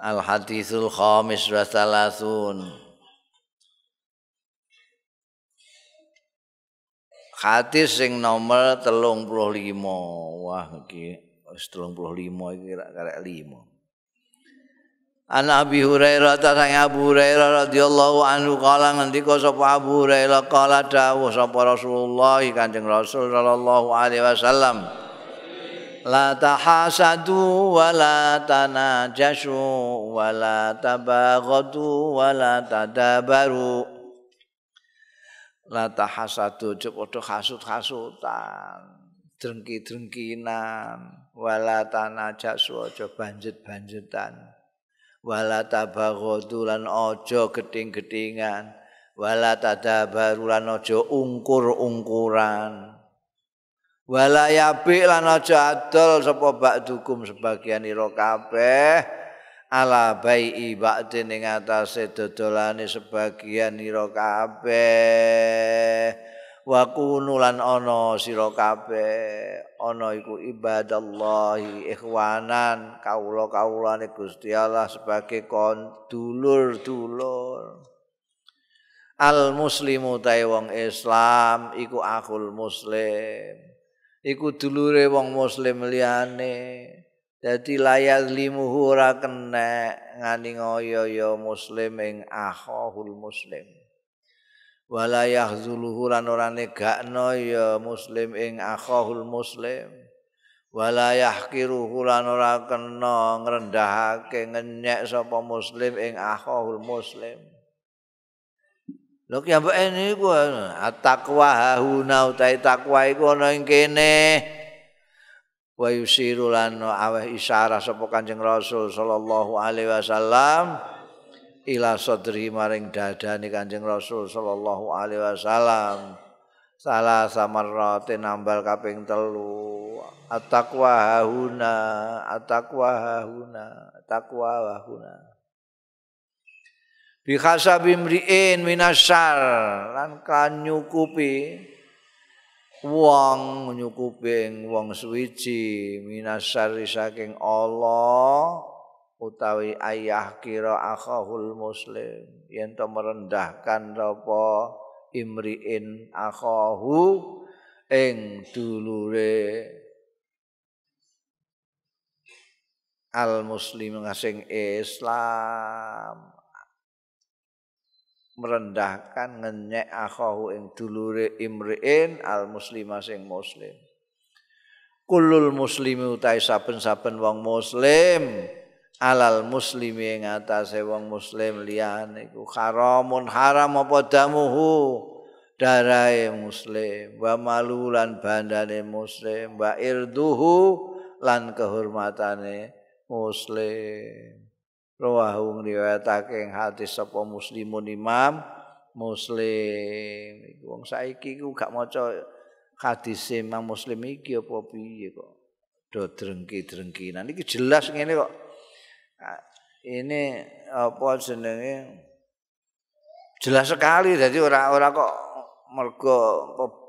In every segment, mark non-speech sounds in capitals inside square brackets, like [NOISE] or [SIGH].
Al hadisul khamis wa salasun. Hadis sing nomor 35 wah iki wis 35 iki karek 5 An Abi Hurairah ta sang Abu Hurairah radhiyallahu anhu kala ngendika sapa Abu Hurairah kala dawuh sapa Rasulullah Kanjeng Rasul sallallahu alaihi wasallam La tahasadu wa la tanajashu wa la tabaghadu wa la tadabaru. La tahasadu aja padha hasut-hasutan drengki-drengkinan. Wala tanajasu aja banjet-banjetan wala tabaghadu lan aja geding-gedingan. Wala tadabaru lan aja ungkur-ungkuran wala yabi lan aja adol sapa bakdukum sebagian ira kabeh. Ala bai ba'di ning atase dodolane sebagian ira kabeh. Wa kunulan ana sira kabeh. Ana iku ibadallahi ikhwanan kawula-kawulane Gusti Allah sebagai kon dulur-dulur. Al muslimu tae wong islam iku akhul muslim iku dulure wong muslim liyane Dadi layal limuhu ora kena ngani ngoyo ya muslim ing akhul muslim. Wala yahzuluhu lan ora negakno ya muslim ing akhul muslim. Wala yahkiruhu lan ora kena ngrendahake ngenyek sapa muslim ing akhul muslim. Lho ki ambek niku at-taqwa hauna utahe takwa iku ana ing kene. wa yusiru lan aweh isyarah sapa Kanjeng Rasul sallallahu alaihi wasallam ila sadri maring dadane Kanjeng Rasul sallallahu alaihi wasallam salah samarrate nambal kaping telu at-taqwa hauna at-taqwa hauna taqwa hauna bi khasabi mriin minasyar lan kanyukupi wong nyukupi wong suwiji. Minasari saking Allah utawi ayah kira akhahul muslim. Yen to merendahkan apa imriin akhahu ing dulure al muslim ngasing Islam merendahkan ngenyek akhahu ing dulure imriin al muslima sing muslim. Kulul muslimi utai saben-saben wong muslim alal muslimi ing atase wong muslim liyane iku. Haramun haram apa damuhu? Darahe muslim wa malulan bandane muslim wa irduhu lan kehormatane muslim rawahu ngriwayatake ing hadis sapa muslimun imam muslim. Wong saiki ku gak maca hadis imam muslim iki apa piye kok. Do drengki-drengkinan iki jelas ngene kok. Ini apa jenenge? Jelas sekali jadi ora-ora kok mergo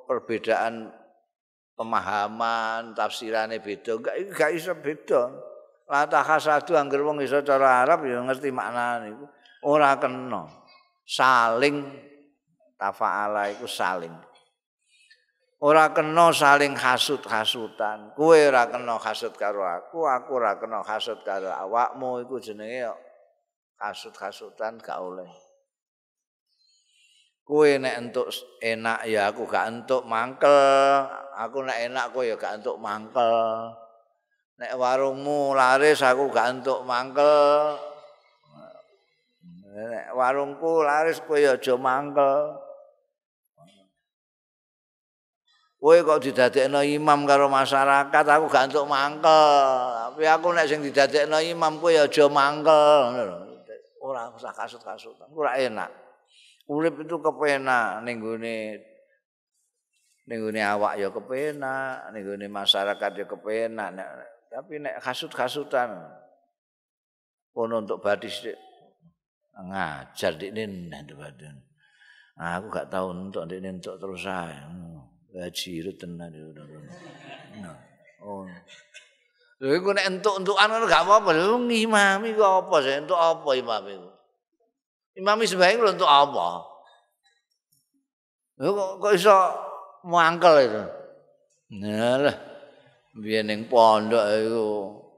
perbedaan pemahaman tafsirane beda. Enggak gak iso beda Lata khasadu angger wong iso cara Arab ya ngerti maknane iku. Ora kena saling tafaala iku saling. Ora kena saling hasud-hasutan. Kowe ora kena hasud karo aku, aku ora kena hasud karo awakmu iku jenenge hasud-hasutan gak oleh. Kowe nek entuk enak ya aku gak entuk mangkel. Aku nek enak kowe ya gak entuk mangkel. Nek warungmu laris aku gak entuk mangkel. Nek warungku laris kowe aja mangkel. Kowe kok didadekno imam karo masyarakat aku gak entuk mangkel. Tapi aku nek sing didadekno imam kowe aja mangkel. Ora usah kasut-kasutan ora enak. Urip itu kepenak ning gone ning gone awak ya kepenak ning gone masyarakat ya kepenak nek Tapi nek kasut-kasutan kono untuk badis ngajar di ini badan. Aku gak tahu untuk di ini untuk terus saya. Gaji itu tenan itu. Nah, oh. Lha iku nek entuk-entukan ngono gak apa-apa. Lha ngimami ku apa sih? Entuk apa? Imami sebaik lho untuk apa? Lha kok, kok iso mangkel itu? Nah lah. Biyen ning pondok iku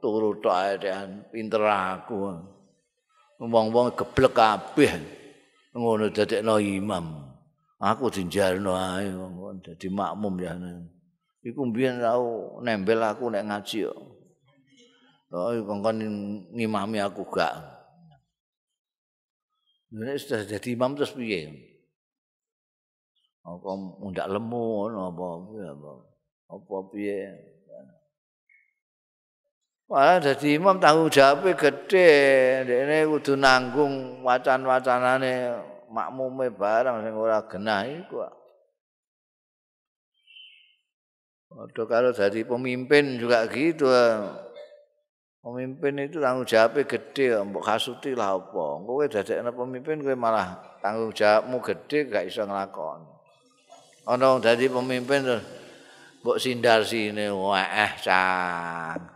turu tok ae pinter aku. Wong-wong geblek kabeh. Ngono dadekno imam. Aku dinjarno ae wong dadi makmum ya. Iku mbiyen tau nembel aku nek ngaji kok. Oh, kongkon ngimami aku gak. Nek sudah jadi imam terus piye? Apa mundak lemu apa apa apa piye? Wah, jadi imam tanggung jawabnya gede. Ini kudu nanggung wacan-wacanane makmume barang sing ora genah iku. Waduh kalau jadi pemimpin juga gitu. Pemimpin itu tanggung jawabnya gede, mbok kasuti lah apa. Kowe dadekno pemimpin kowe malah tanggung jawabmu gede gak iso nglakon. Ana dadi pemimpin terus mbok sindar sini, wah eh cang.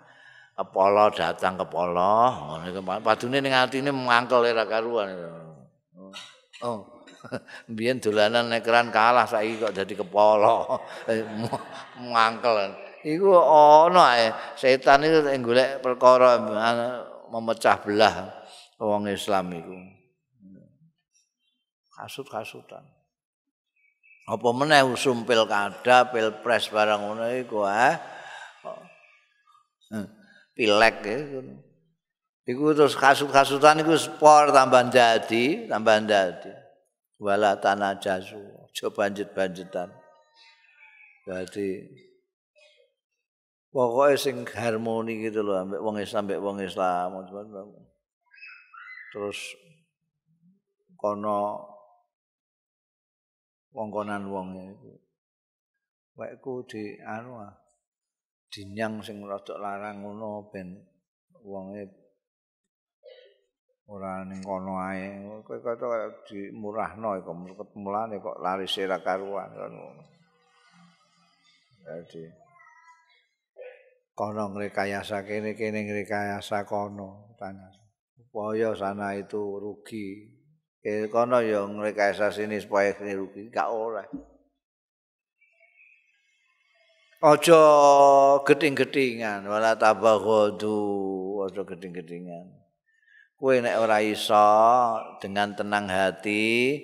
Kepala datang kepala, ngono iku padune ning atine mangkel ora karuan. Oh. [LAUGHS] Biyen dolanan nek kalah saiki kok dadi kepala. [LAUGHS] mangkel. iku ana ae setan iku golek perkara memecah belah wong Islam iku kasut-kasutan apa meneh usum pilkada pilpres barang ngono iku ha pilek iku iku terus kasut-kasutan iku spor tambah jadi tambah jadi wala tanah jasu coba banjet-banjetan berarti Pokoknya sing harmoni gitu loh, ambek wong Islam, ambek wong Islam. Terus kono wong-konan wong itu. Wekku di anu ah, dinyang sing rada larang ngono ben wonge ora ning kono ae. Kowe kok dimurahno iku mulane kok laris ora karuan ngono. Jadi kono ngrekayasa kene kene ngrekayasa kono tanya supaya sana itu rugi kene kono ya ngrekayasa sini supaya sini rugi gak oleh Ojo geding-gedingan wala tabaghadu ojo geding-gedingan kowe nek ora iso dengan tenang hati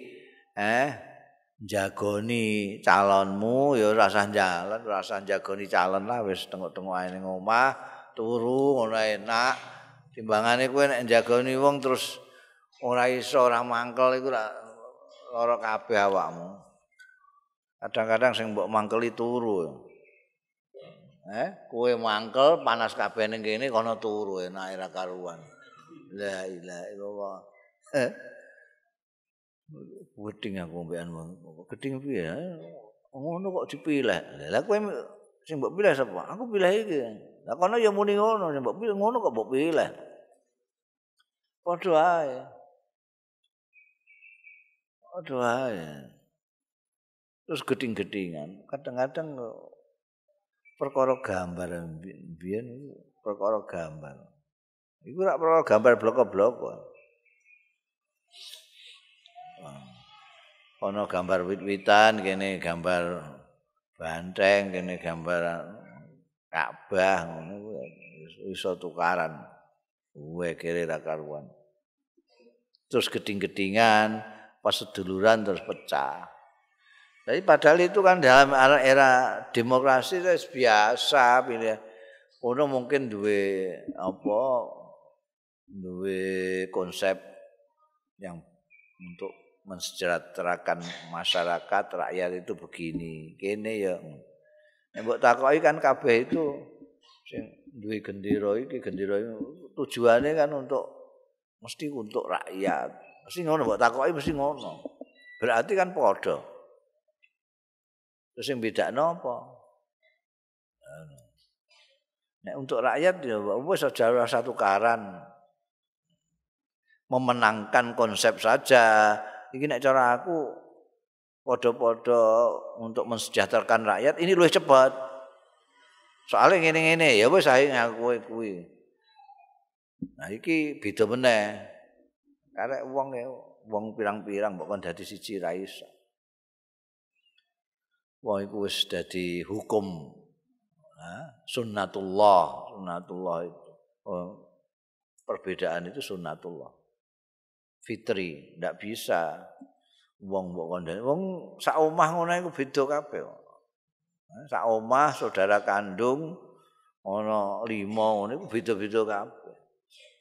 eh jagoni calonmu ya rasa jalan rasa jagoni calon lah wis tengok-tengok ae ning omah turu ngono enak. Timbangane kowe nek jagoni wong terus ora iso ora mangkel iku lara kabeh awakmu. Kadang-kadang sing mbok mangkeli turu eh kowe mangkel panas kabeh ning kene kono turu enak ora karuan la ilaha illallah eh Weting aku mbekan wong. Geding piye? Ngono kok dipilih. Lah kowe sing mbok pilih sapa? Aku pilih iki. Lah kono ya muni ngono, sing mbok pilih ngono kok mbok pilih. Padha ae. Padha ae. Terus geding-gedingan, kadang-kadang perkara gambar. Biyen perkara gambar. Iku rak perkara gambar blok-blok kok. ana gambar wit-witan kene gambar banteng kene gambar Ka'bah ngono iso tukaran. Kuwe kere ra karuan. Terus geding-gedingan pas seduluran terus pecah jadi padahal itu kan dalam era demokrasi itu biasa pilih. Ono mungkin duwe apa duwe konsep yang untuk mensejahterakan masyarakat rakyat itu begini kene ya. Nek mbok takoki kan kabeh itu sing duwe gendera iki gendera tujuane kan untuk mesti untuk rakyat. Mesti ngono mbok takoki mesti ngono. Berarti kan padha terus sing bedakno apa nek untuk rakyat ya wis aja satu karan memenangkan konsep saja Iki nek cara aku padha-padha untuk mensejahterakan rakyat ini lebih cepat. Soale ngene-ngene ya wis ae ngaku kuwi. Nah iki beda meneh. Karek wong ya wong pirang-pirang mbok kon dadi siji ra iso. Wong iku wis dadi hukum. Nah, sunnatullah, sunnatullah itu. Oh, perbedaan itu sunnatullah. Fitri, ndak bisa wong mbok kon wong sak omah ngono iku beda kabeh. Sak omah saudara kandung ana lima ngono iku beda-beda kabeh.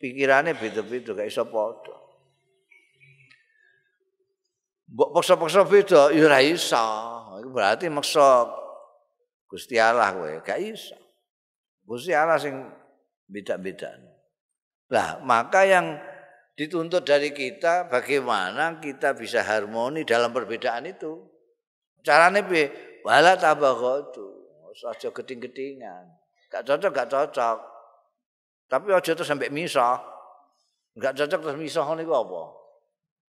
Pikirane beda-beda gak iso padha. Mbok paksa-paksa beda ya ora iso. Berarti maksa Gusti Allah kowe, gak iso. Gusti Allah sing beda-beda. Lah, maka yang dituntut dari kita bagaimana kita bisa harmoni dalam perbedaan itu. Carane piye? Wala tabaghatu. Aja geding-gedingan. Gak cocok, gak cocok. Tapi aja terus sampai misah. Gak cocok terus misah niku apa?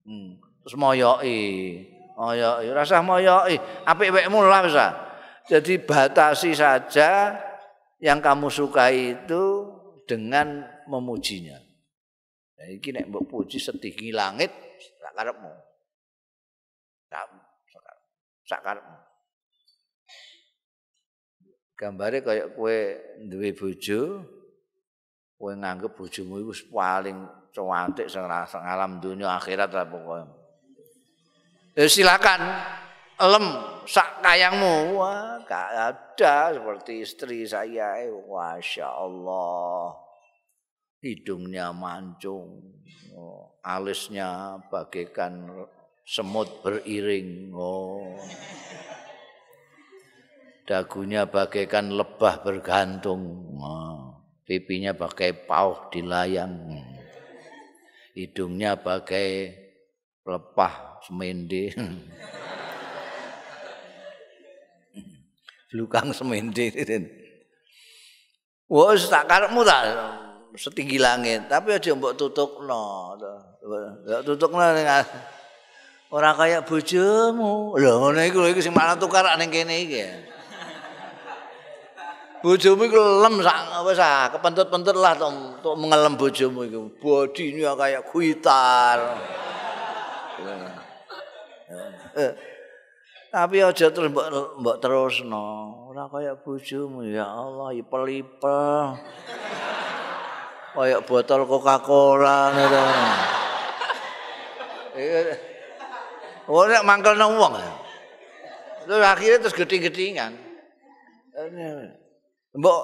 Hmm. Terus moyoki. Moyoki, rasa moyoki. Apik wekmu lah bisa. Jadi batasi saja yang kamu sukai itu dengan memujinya. Nah, iki nek mbok puji setinggi langit sak karepmu. Sak karepmu. Gambare kaya kowe duwe bojo, kowe nganggep bojomu iku paling cantik sing alam dunia akhirat lah pokoknya. Ya silakan lem sak kayangmu. Wah, gak ada seperti istri saya. Masya Allah. hidungnya mancung, oh, alisnya bagaikan semut beriring, oh. dagunya bagaikan lebah bergantung, oh. pipinya bagai pauh di layang, hidungnya bagai lepah semende. [LAUGHS] Lukang semende. Wah, tak karepmu tak setinggi langit, tapi aja mbok tutukno. Mbok tutukno ning ora kaya bojomu. Lho ngono iku iku sing malah tukar ning kene iki. Bojomu iku lem sak wis ah kepentut-pentut lah untuk mengelem bojomu iku. Bodinya kayak kuitar. Tapi aja terus mbok mbok terusno. Ora kaya bojomu ya Allah, ipel-ipel. kayak botol Coca-Cola ngono. Oh nek mangkel nang wong. Terus akhirnya terus geding-gedingan. Mbok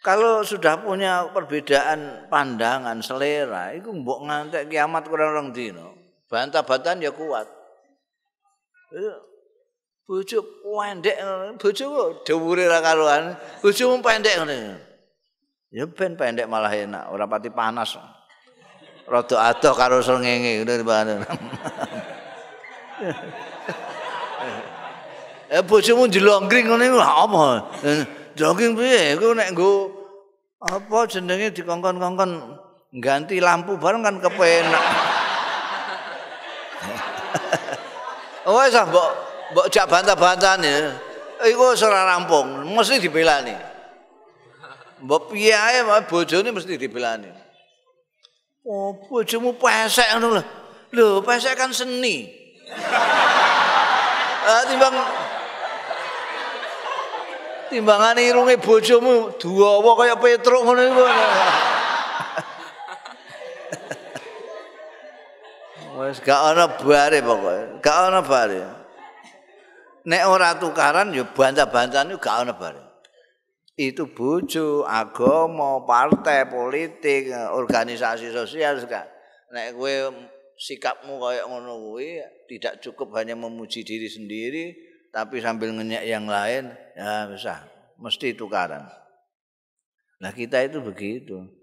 kalau sudah punya perbedaan pandangan selera, itu mbok ngantek kiamat kurang orang dino. Bantah-bantahan ya kuat. Bojo pendek, bojo dhuwure ra karuan. Bojomu pendek ngene. Ya ben pendek malah enak, ora pati panas. Rada adoh karo srengenge ngono Pak. [LAUGHS] Eh bojomu jelonggring ngene apa? Jogging piye? Iku nek nggo apa jenenge dikongkon-kongkon ganti lampu bareng kan kepenak. Oh wis mbok mbok jak bantah-bantahan ya. Iku ora rampung, mesti dibelani. Mbok piye ae bojone mesti dibelani. Oh, bojomu pesek ngono lho. Lho, pesek kan seni. [LAUGHS] Ah timbang timbangane irunge bojomu dawa kaya Petruk ngono iku. [LAUGHS] Wes gak ana bare pokoke, gak ana bare. Nek ora tukaran ya bantah-bantahan gak ana bare. itu bojo, agama, partai politik, organisasi sosial juga. Nek kowe sikapmu kayak ngono kuwi tidak cukup hanya memuji diri sendiri tapi sambil ngenyek yang lain ya bisa mesti tukaran. Nah kita itu begitu.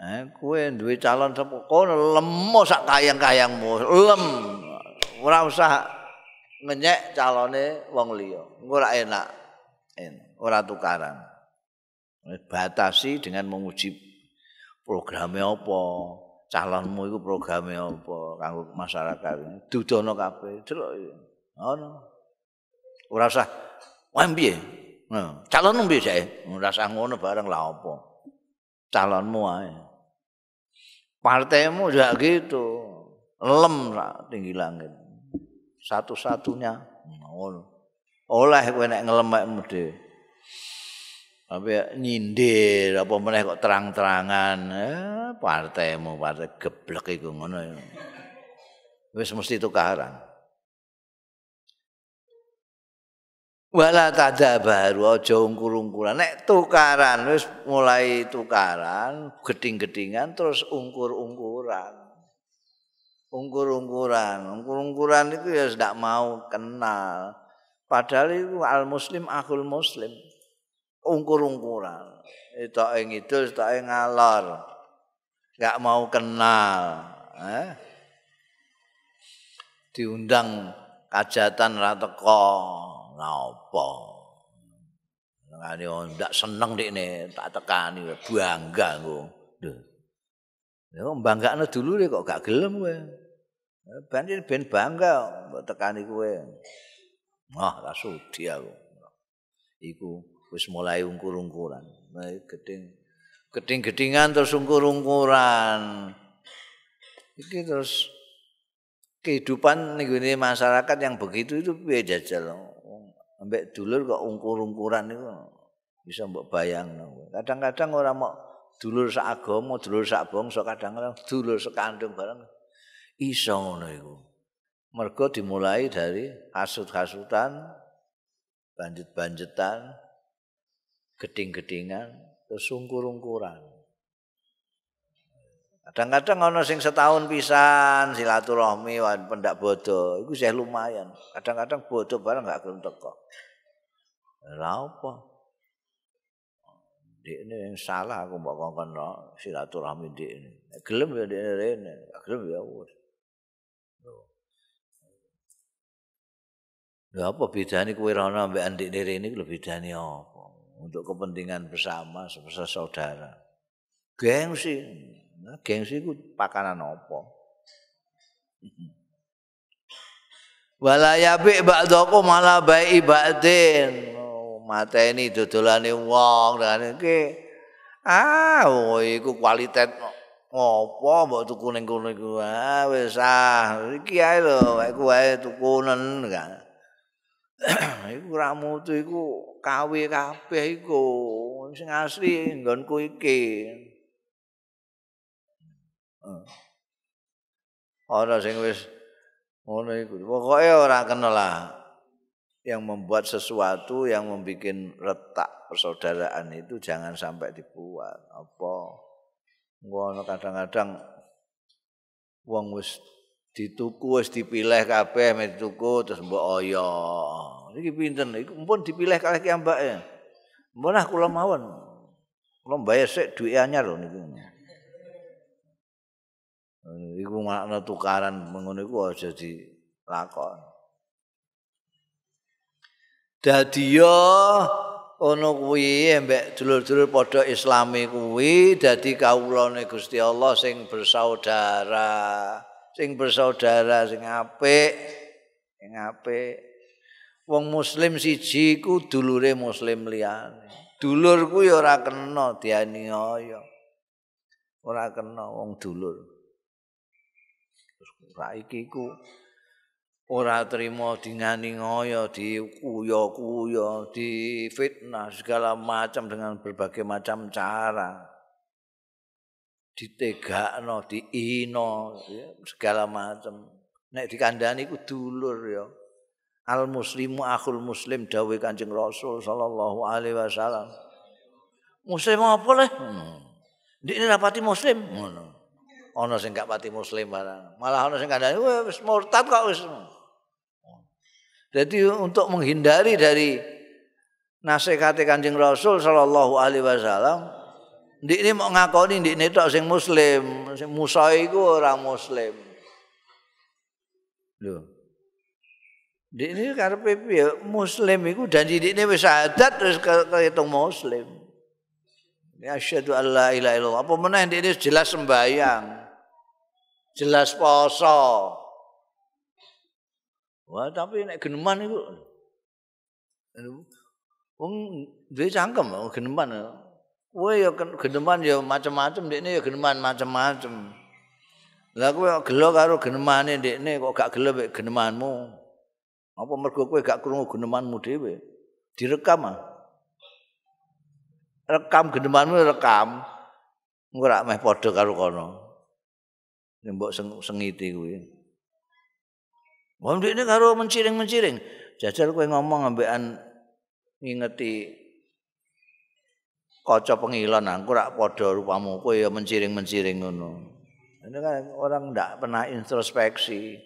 Eh, kue duwe calon kono lemo sak kayang-kayangmu, lem. Ora usah ngenyek calone wong liya. Ora enak. Ora tukaran. Batasi dengan menguji programnya apa, calonmu itu programnya apa kanggo masyarakat. Dudono kabeh, delok. Ono. Ora usah wah piye? Nah, calon piye sih? Rasa ngono bareng lah apa? Calonmu ae. Partaimu juga gitu. Lem tinggi langit. Satu-satunya ngono. Oleh kowe nek ngelemekmu dhewe. Tapi nyindir apa meneh kok terang-terangan, eh, partaimu partai geblek iku ngono. Wis mesti tukaran. Wala tadabaru aja ungkur-ungkuran. Nek tukaran wis mulai tukaran geding-gedingan terus ungkur-ungkuran. Ungkur-ungkuran. Ungkur-ungkuran itu ya tidak mau kenal. Padahal itu al muslim akhul muslim. Ungkur-ungkuran. Itu yang itu itu yang ngalor. Nggak mau kenal eh? diundang kajatan rateko Napa? Ngene ndak seneng dikne tak tekani bangga engko. Lho. Ya banggane dulure kok gak gelem kowe. Ben ben bangga mbok tekani kowe. Wah, ra sudi aku. Iku wis mulai ungkur-ungkuran. Geding geding-gedingan terus ungkur-ungkuran. Iki terus kehidupan ning masyarakat yang begitu itu piye jajal ambek dulur kok ungkur-ungkuran itu bisa mbok bayang. Kadang-kadang orang mau dulur sak agama dulur sak bangsa kadang-kadang dulur sekandung bareng. Iso ngono iku. Mergo dimulai dari hasut-hasutan banjet-banjetan geding-gedingan terus ungkur-ungkuran Kadang-kadang ana sing setahun pisan silaturahmi wan pendak bodo, iku sih lumayan. Kadang-kadang bodo bareng gak gelem teko. Lah apa? Dik yang salah aku mbak kongkon no, silaturahmi dik. Gelem ya dik ini, gelem ya wis. Ya apa bedanya kue rana mbak andik diri ini lebih bedanya apa? Untuk kepentingan bersama, sebesar saudara. Gengsi. Nah, gengsi ku pakanan apa? [LAUGHS] Walaya bi ba'daku malah baik ibadin. Oh, mata ini dodolane wong dan iki ah oh, iku kualitas ngopo mbok tuku ning kono iku ah wis ah iki ae lho [CLEARS THROAT] iku wae tukunen kan iku ramutu iku kawe kabeh iku sing asli nggonku iki Ora sing wis ngono iku. Pokoke ora kenal lah. Yang membuat sesuatu yang membuat retak persaudaraan itu jangan sampai dibuat. Apa? Ngono kadang-kadang wong wis dituku wis dipilih kabeh mek dituku terus mbok oyo. Iki pinten? Iku pun dipilih kalih ki ambake. Mbon kula mawon. Kula bayar sik duwe anyar lho niku. Iku makna tukaran mengono iku aja dilakon. Dadi yo ono kuwi mbek dulur-dulur padha islami kuwi dadi kawulane Gusti Allah sing bersaudara, sing bersaudara sing apik, sing apik. Wong muslim siji ku dulure muslim liyane. Dulur ku ya ora kena dianiaya. Ora kena wong dulur. Saiki ku ora trima dingani ngoyo di kuyo-kuyo di fitnah segala macam dengan berbagai macam cara. Ditegakno diino segala macam. Nek dikandani ku dulur ya. Al muslimu akhul muslim dawuh kanjeng rasul sallallahu alaihi wasallam. Muslim apa le hmm. ini rapati muslim. Ngono ana sing gak pati muslim barang. Malah ana sing kandhani wis murtad kok wis. Jadi untuk menghindari dari nasihat Kanjeng Rasul sallallahu alaihi wasallam, ndik ini mau ngakoni ndik tok sing muslim, sing Musa iku ora muslim. Lho. Ndik karepe piye? Muslim iku dan ndik wis adat terus kehitung muslim. Ya asyhadu an la ilaha illallah. Apa meneh ndik jelas sembahyang. Jelas poso. Wah, tapi nek geneman iku Wong duwe cangkem geneman. Kowe ya geneman ya macam-macam dekne ya geneman macam-macam. Lah kowe gelo karo genemane dekne kok gak gelo mek genemanmu. Apa mergo kowe gak krungu genemanmu dhewe? Direkam ah. Rekam genemanmu rekam. Ora meh padha karo kono. Nembok sengiti kuwi. Wong dekne karo menciring-menciring. Jajal kowe ngomong ambekan ngingeti kaca pengilan aku rak padha rupamu kowe ya menciring-menciring ngono. Ini kan orang ndak pernah introspeksi.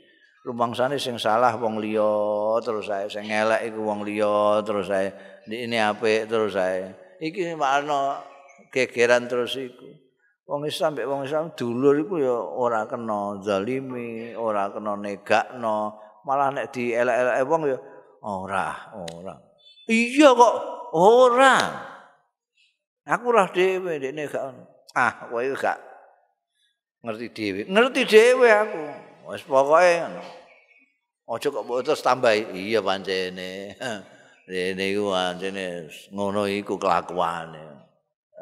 Rumangsane sing salah wong liya terus saya sing elek iku wong liya terus saya ini apik terus saya. Iki makna gegeran terus iku. Wong Islam mek wong Islam dulur iku ya ora kena zalimi, ora kena negakno, malah nek dielek-elek wong ya ora, ora. Iya kok ora. Aku ora dhewe dekne gak. Ah, kowe gak ngerti dhewe. Ngerti dhewe aku. Wis pokoke ngono. Aja kok terus tambahi. Iya pancene. [LAUGHS] Dene iku pancene ngono iku kelakuane.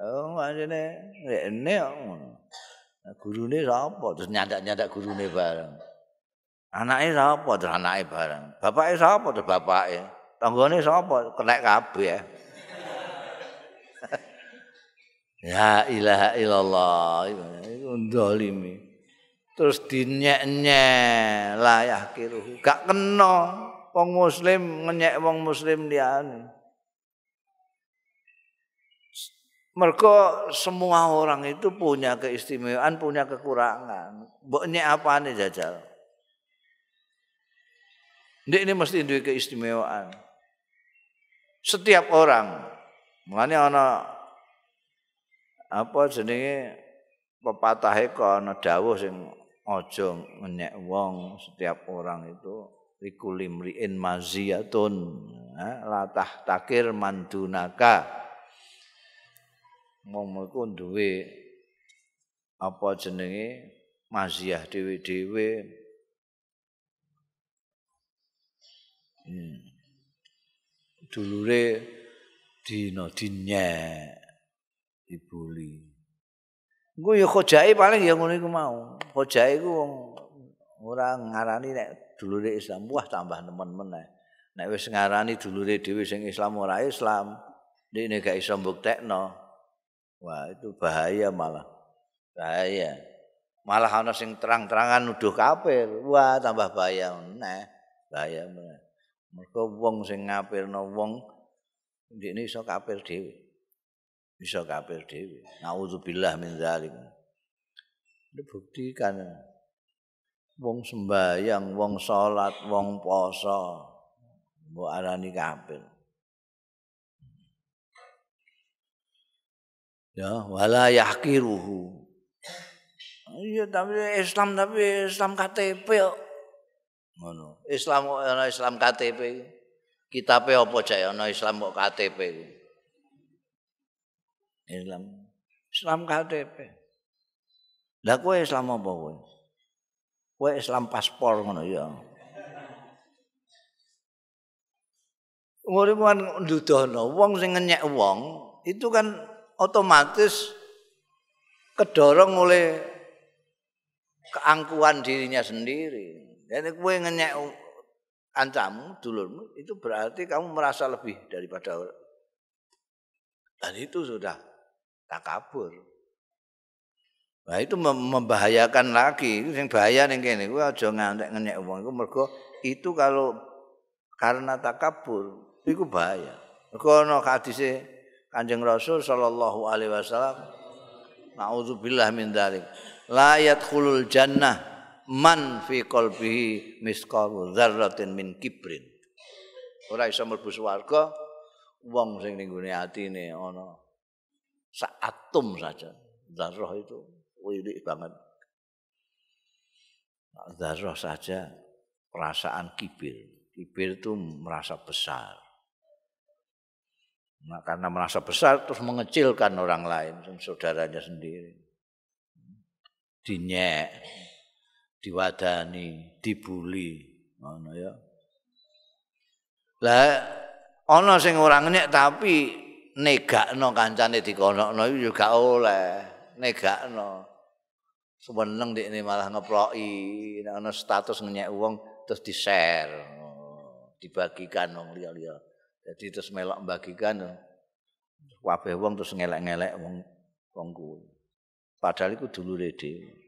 Oh, pancene rene ngono. Gurune sapa? Terus nyandak-nyandak gurune bareng. Anake sapa? Terus anake bareng. Bapake sapa? Terus bapake. Tanggane sapa? Kenek kabeh. ya ilaha illallah iku ndolimi. Terus dinyek-nyek layah kiru. Gak kena wong muslim ngenyek wong muslim liyane. Mereka semua orang itu punya keistimewaan, punya kekurangan. Mbok nyek apane jajal? Ndek ini mesti duwe keistimewaan. setiap orang. Mulane ana apa jenenge pepatah iku ana dawuh sing aja ngenyek wong setiap orang itu likulimriin maziyatun latah takir mandunaka wong iku duwe apa jenenge maziyah dhewe-dhewe. Hmm. dulure dina dinyek dibuli engko ya khojai paling ya ngono iku mau. Khojai iku wong ora ngarani nek dulure Islam. Wah tambah nemen meneh. Nek wis ngarani dulure dhewe sing Islam ora Islam dene gak iso mbuktekno wah itu bahaya malah bahaya malah ana sing terang-terangan nuduh kafir wah tambah bahaya meneh bahaya meneh Mergo wong sing ngapirno wong ndekne iso kafir dhewe. Iso kafir dhewe. Nauzubillah min dzalik. Dibuktikan wong sembayang, wong salat, wong poso mbok arani kafir. Ya, wala yahqiruhu. Iya, tapi Islam tapi Islam KTP kok. ngono. Islam ana Islam KTP kitabe apa jek ana Islam kok KTP Islam. Islam KTP Lah kowe Islam apa kowe? Kowe Islam paspor ngono ya. Umur-umuran ndudono wong sing ngenyek wong itu kan otomatis kedorong oleh keangkuhan dirinya sendiri. Jadi kue ngenyek ancamu, dulurmu, itu berarti kamu merasa lebih daripada orang. Dan itu sudah takabur. Nah itu membahayakan lagi. Itu yang bahaya nih kene. Gue aja ngantek ngenyek uang. Itu mergo itu kalau karena takabur, itu bahaya. Mergo no hadisnya kanjeng Rasul Sallallahu Alaihi Wasallam. Naudzubillah min dalik. La yadkhulul jannah man fi qalbihi misqalu dzarratin min kibrin ora iso mlebu swarga wong sing ning gone atine ana sak atom saja dzarrah itu wilik banget dzarrah saja perasaan kibir kibir itu merasa besar nah, karena merasa besar terus mengecilkan orang lain saudaranya sendiri. Dinyek diwadani, dibuli, ngono ya. Lah ana sing ora ngenyek tapi negakno kancane dikonokno iku juga oleh negakno. Seneng dekne malah ngeploki nek ana status ngenyek wong terus di-share dibagikan wong liya-liya jadi terus melok membagikan kabeh wong terus ngelek-ngelek wong wong kuwi padahal iku dulure dhewe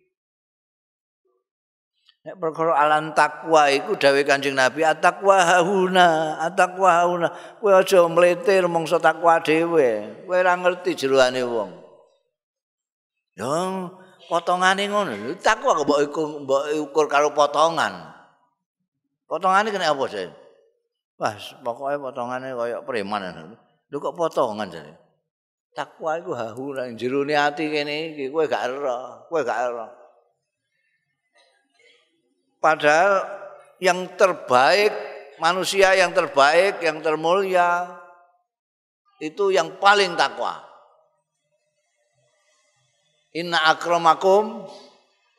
Nek perkara alan takwa iku dawuh Kanjeng Nabi atakwa hauna, atakwa hauna. Kowe aja mletir mongso takwa dhewe. Kowe ora ngerti jeroane wong. Yo potongane ngono. Takwa kok mbok ukur karo potongan. Potongane kena apa sih? Wah, pokoknya potongane kaya preman. Lho kok potongan jane? Takwa iku hauna jerone ati kene iki kowe gak ero, kowe gak ero. Padahal yang terbaik, manusia yang terbaik, yang termulia, itu yang paling takwa. Inna akramakum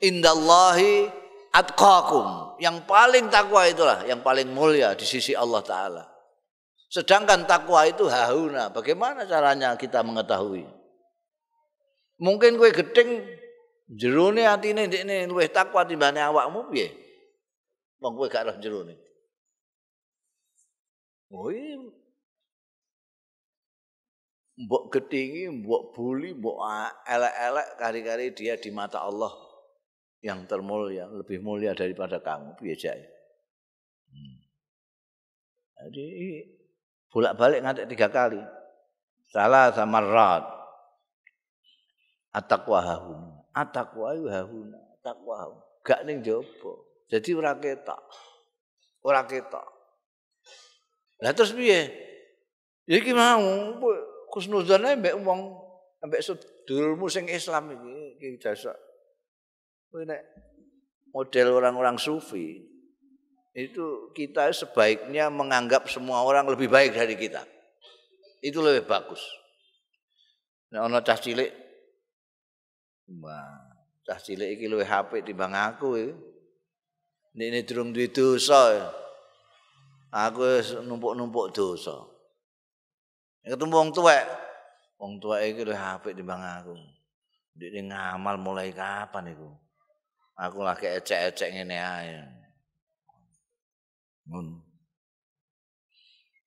indallahi atqakum. Yang paling takwa itulah yang paling mulia di sisi Allah Ta'ala. Sedangkan takwa itu hauna. Bagaimana caranya kita mengetahui? Mungkin kue gedeng jerone atine ndekne luwih takwa timbane awakmu piye? wong kowe gak roh jero ne. Oh Mbok gedingi, mbok buli, mbok elek-elek kari-kari dia di mata Allah yang termulia, lebih mulia daripada kamu, jae. Hmm. Jadi bolak-balik ngantek tiga kali. Salah sama rat. Atakwa hahuna. Atakwa hahuna. Atakwa hahuna. Gak ning jopo. Jadi ora ketok. Ora ketok. Lah terus piye? Ya iki mau kusnuzane mbek wong mbek sedulurmu sing Islam iki iki jasa. Nek model orang-orang sufi itu kita sebaiknya menganggap semua orang lebih baik dari kita. Itu lebih bagus. Nek ana cah cilik Wah, cah cilik iki luwih HP timbang aku iki. Ini durung duwe dosa. Aku numpuk-numpuk dosa. Ketemu wong tuwek. Wong tuwek iki luwih apik timbang aku. Ndek ngamal mulai kapan iku? Aku lagi ecek-ecek ngene ae.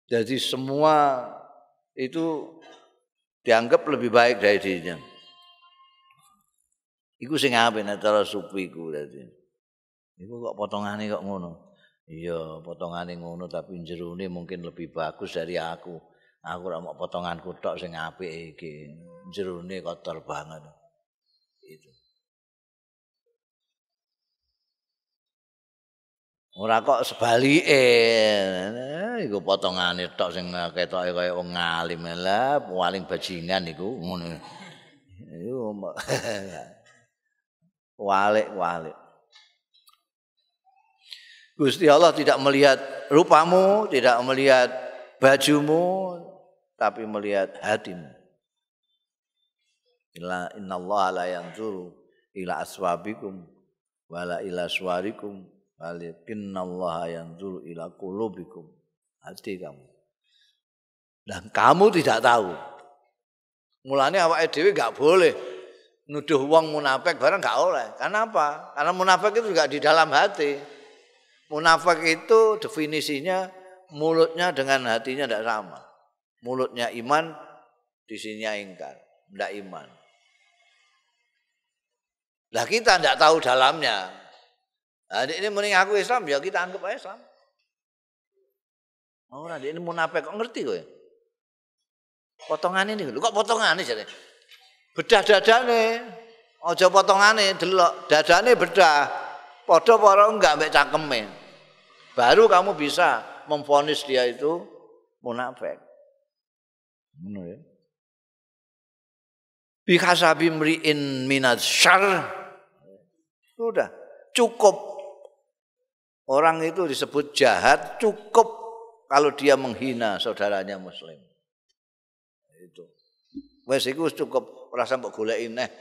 Jadi semua itu dianggap lebih baik dari dirinya. Iku sing apik nek cara sufi iku dadi. Iku kok potongane kok ngono. Iya, potongane ngono tapi jerone mungkin lebih bagus dari aku. Aku ora mau potonganku tok sing apik iki. Jerone kotor banget. Itu. Ora kok sebalike. Iku potongane tok sing ketoke kaya wong alim lah, paling bajingan iku ngono. Walik-walik. [LAUGHS] Gusti Allah tidak melihat rupamu, tidak melihat bajumu, tapi melihat hatimu. Inna Allah la yanzuru ila aswabikum wala ila suarikum walakin Allah yanzuru ila qulubikum. Hati kamu. Dan kamu tidak tahu. Mulanya awak dhewe enggak boleh nuduh wong munafik bareng enggak oleh. Karena apa? Karena munafik itu juga di dalam hati. Munafik itu definisinya mulutnya dengan hatinya tidak sama. Mulutnya iman, di sininya ingkar, tidak iman. Lah kita tidak tahu dalamnya. Nah, ini mending aku Islam ya kita anggap Islam. Oh, nanti ini munafik kok ngerti kowe? Potongan ini, kok potongan ini jadi? Bedah dadane, ojo potongane, delok dadane bedah. Padha para enggak mbek cangkeme. Baru kamu bisa memfonis dia itu munafik. Ngono ya. Bi hasabi mri'in minaz syarr. Sudah, cukup. Orang itu disebut jahat cukup kalau dia menghina saudaranya muslim. Itu. Wes iku cukup. Ora sampe goleki neh.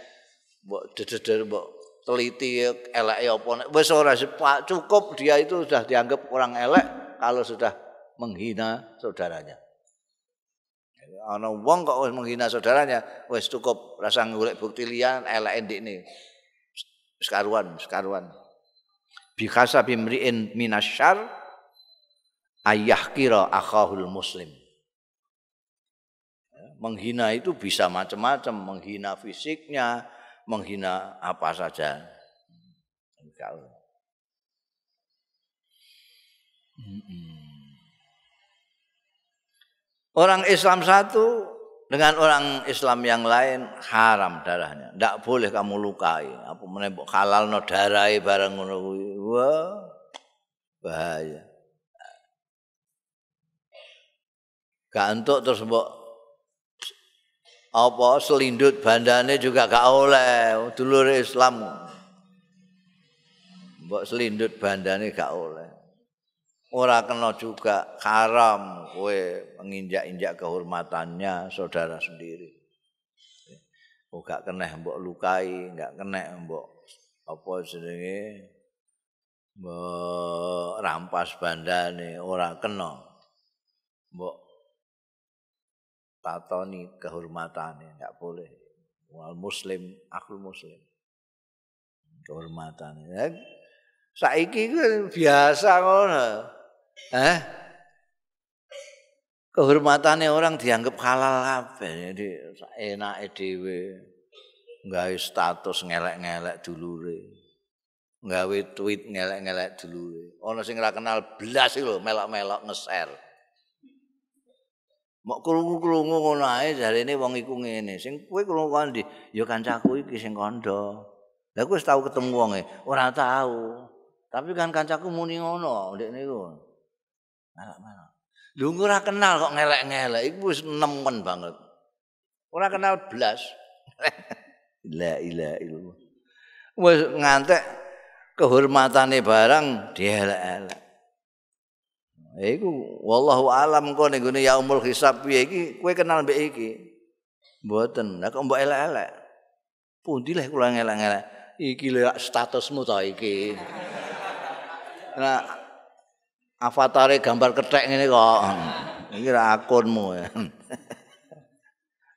Mbok dededer mbok teliti elek apa wis ora cukup. Dia itu sudah dianggap orang elek kalau sudah menghina saudaranya. Ana wong kok wis menghina saudaranya wis cukup. Rasa golek bukti liyan elek ndikne sekaruan sekaruan bi khasabi mri'in minasyar ayah kira akhahul muslim. Menghina itu bisa macam-macam menghina fisiknya menghina apa saja. Orang Islam satu dengan orang Islam yang lain haram darahnya. Tidak boleh kamu lukai. Apa menembok halal no darai barang ngono bahaya. Gak untuk terus mbok apa selindut bandane juga gak oleh dulur Islam. Mbok selindut bandane gak oleh. Ora kena juga haram kowe menginjak-injak kehormatannya saudara sendiri. Oh gak kena mbok lukai, gak kena mbok apa jenenge mbok rampas bandane ora kena. Mbok tatoni kehormatane gak boleh. Wal muslim, akhul muslim. Kehormatane. Saiki biasa ngono. Eh? Kehormatannya orang dianggap halal apa? Jadi enak dhewe nggawe status ngelek-ngelek dulure. Nggawe tweet ngelek-ngelek dulure. Ana sing ora kenal blas iki lho melok-melok nge-share. Mok krungu-krungu ngono ae jarene wong iku ngene. Sing kowe krungu ndi? Ya kancaku iki sing kandha. Lah kowe tau ketemu wonge? Ora tau. Tapi kan kancaku muni ngono, ndek niku. Malak-malak. Lu ora kenal kok ngelek-ngelek iku wis nemen banget. Ora kenal blas. [LAUGHS] La ilaha illallah. Wis ngantek kehormatane barang dielek-elek. Iku wallahu alam kok ning gone yaumul hisab piye iki kowe kenal mbek iki. Mboten. Lah kok mbok elek-elek. Pundi leh kula ngelek-ngelek. Iki lho statusmu ta iki. Nah, avatare gambar kethek ngene kok. Iki ra akunmu. [LAUGHS]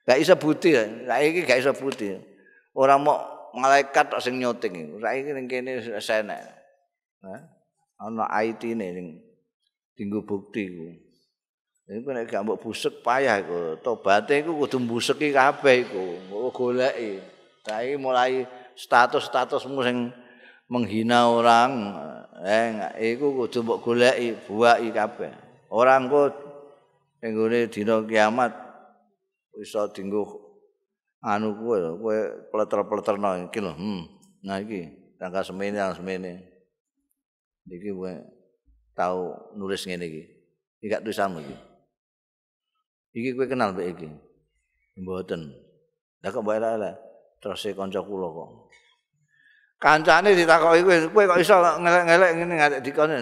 Gak iso budi, saiki gak iso budi. Ora mau malaikat tok sing nyoting iku. Saiki ning kene senek. Hah? Ana IT-ne ning dinggo bukti iku. Iku nek gak mbok busek payah iku. Tobaté iku kudu mbuseki kabeh iku. Mbok goleki. Saiki mulai status-statusmu sing menghina orang eh iku kudu mbok goleki buaki kabeh. Ora engko ning dina kiamat iso dinggo anu kowe kowe pleter-pleterno iki lho hmm. Nah iki tangga semene tangga semene. Iki kowe tau nulis ngene iki. Iki gak tulisanmu iki. Iki kowe kenal mbek iki? Mboten. Lah kok mbok ala terus kanca kula kok kancane ditakoki kowe kowe kok iso ngelek-ngelek ngene ngadek dikone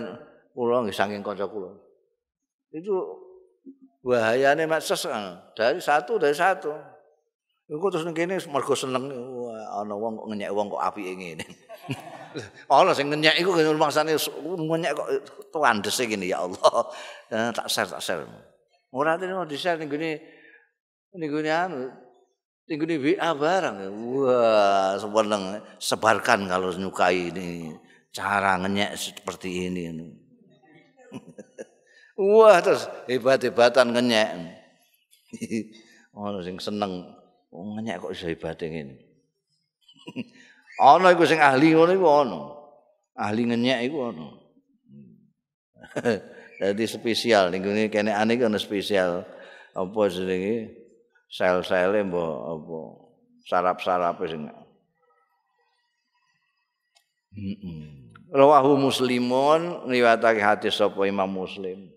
kula nggih saking kanca kula. Itu bahayane medsos dari satu dari satu. Iku terus kene mergo seneng. Ana wong kok ngenyek wong kok apike ngene. [LAUGHS] Ana sing ngenyek iku maksane ngenyek kok tuandese ngene ya Allah. Tak share tak share. Ora terima di share ning gene ning gene anu Tinggu di WA barang. Wah, sebenarnya sebarkan kalau nyukai ini. Cara ngenyek seperti ini. [LAUGHS] Wah, terus hebat-hebatan ngenyek. [LAUGHS] Ono sing seneng oh, ngenyek kok iso hebat ngene. [LAUGHS] Ono iku sing ahli ngono iku ono. Ahli ngenyek iku ono. Jadi spesial ning kene ane ono spesial apa jenenge? Sel-sele mbok apa sarap-sarape sing Rawahu Muslimun riwayatake hadis sapa Imam Muslim.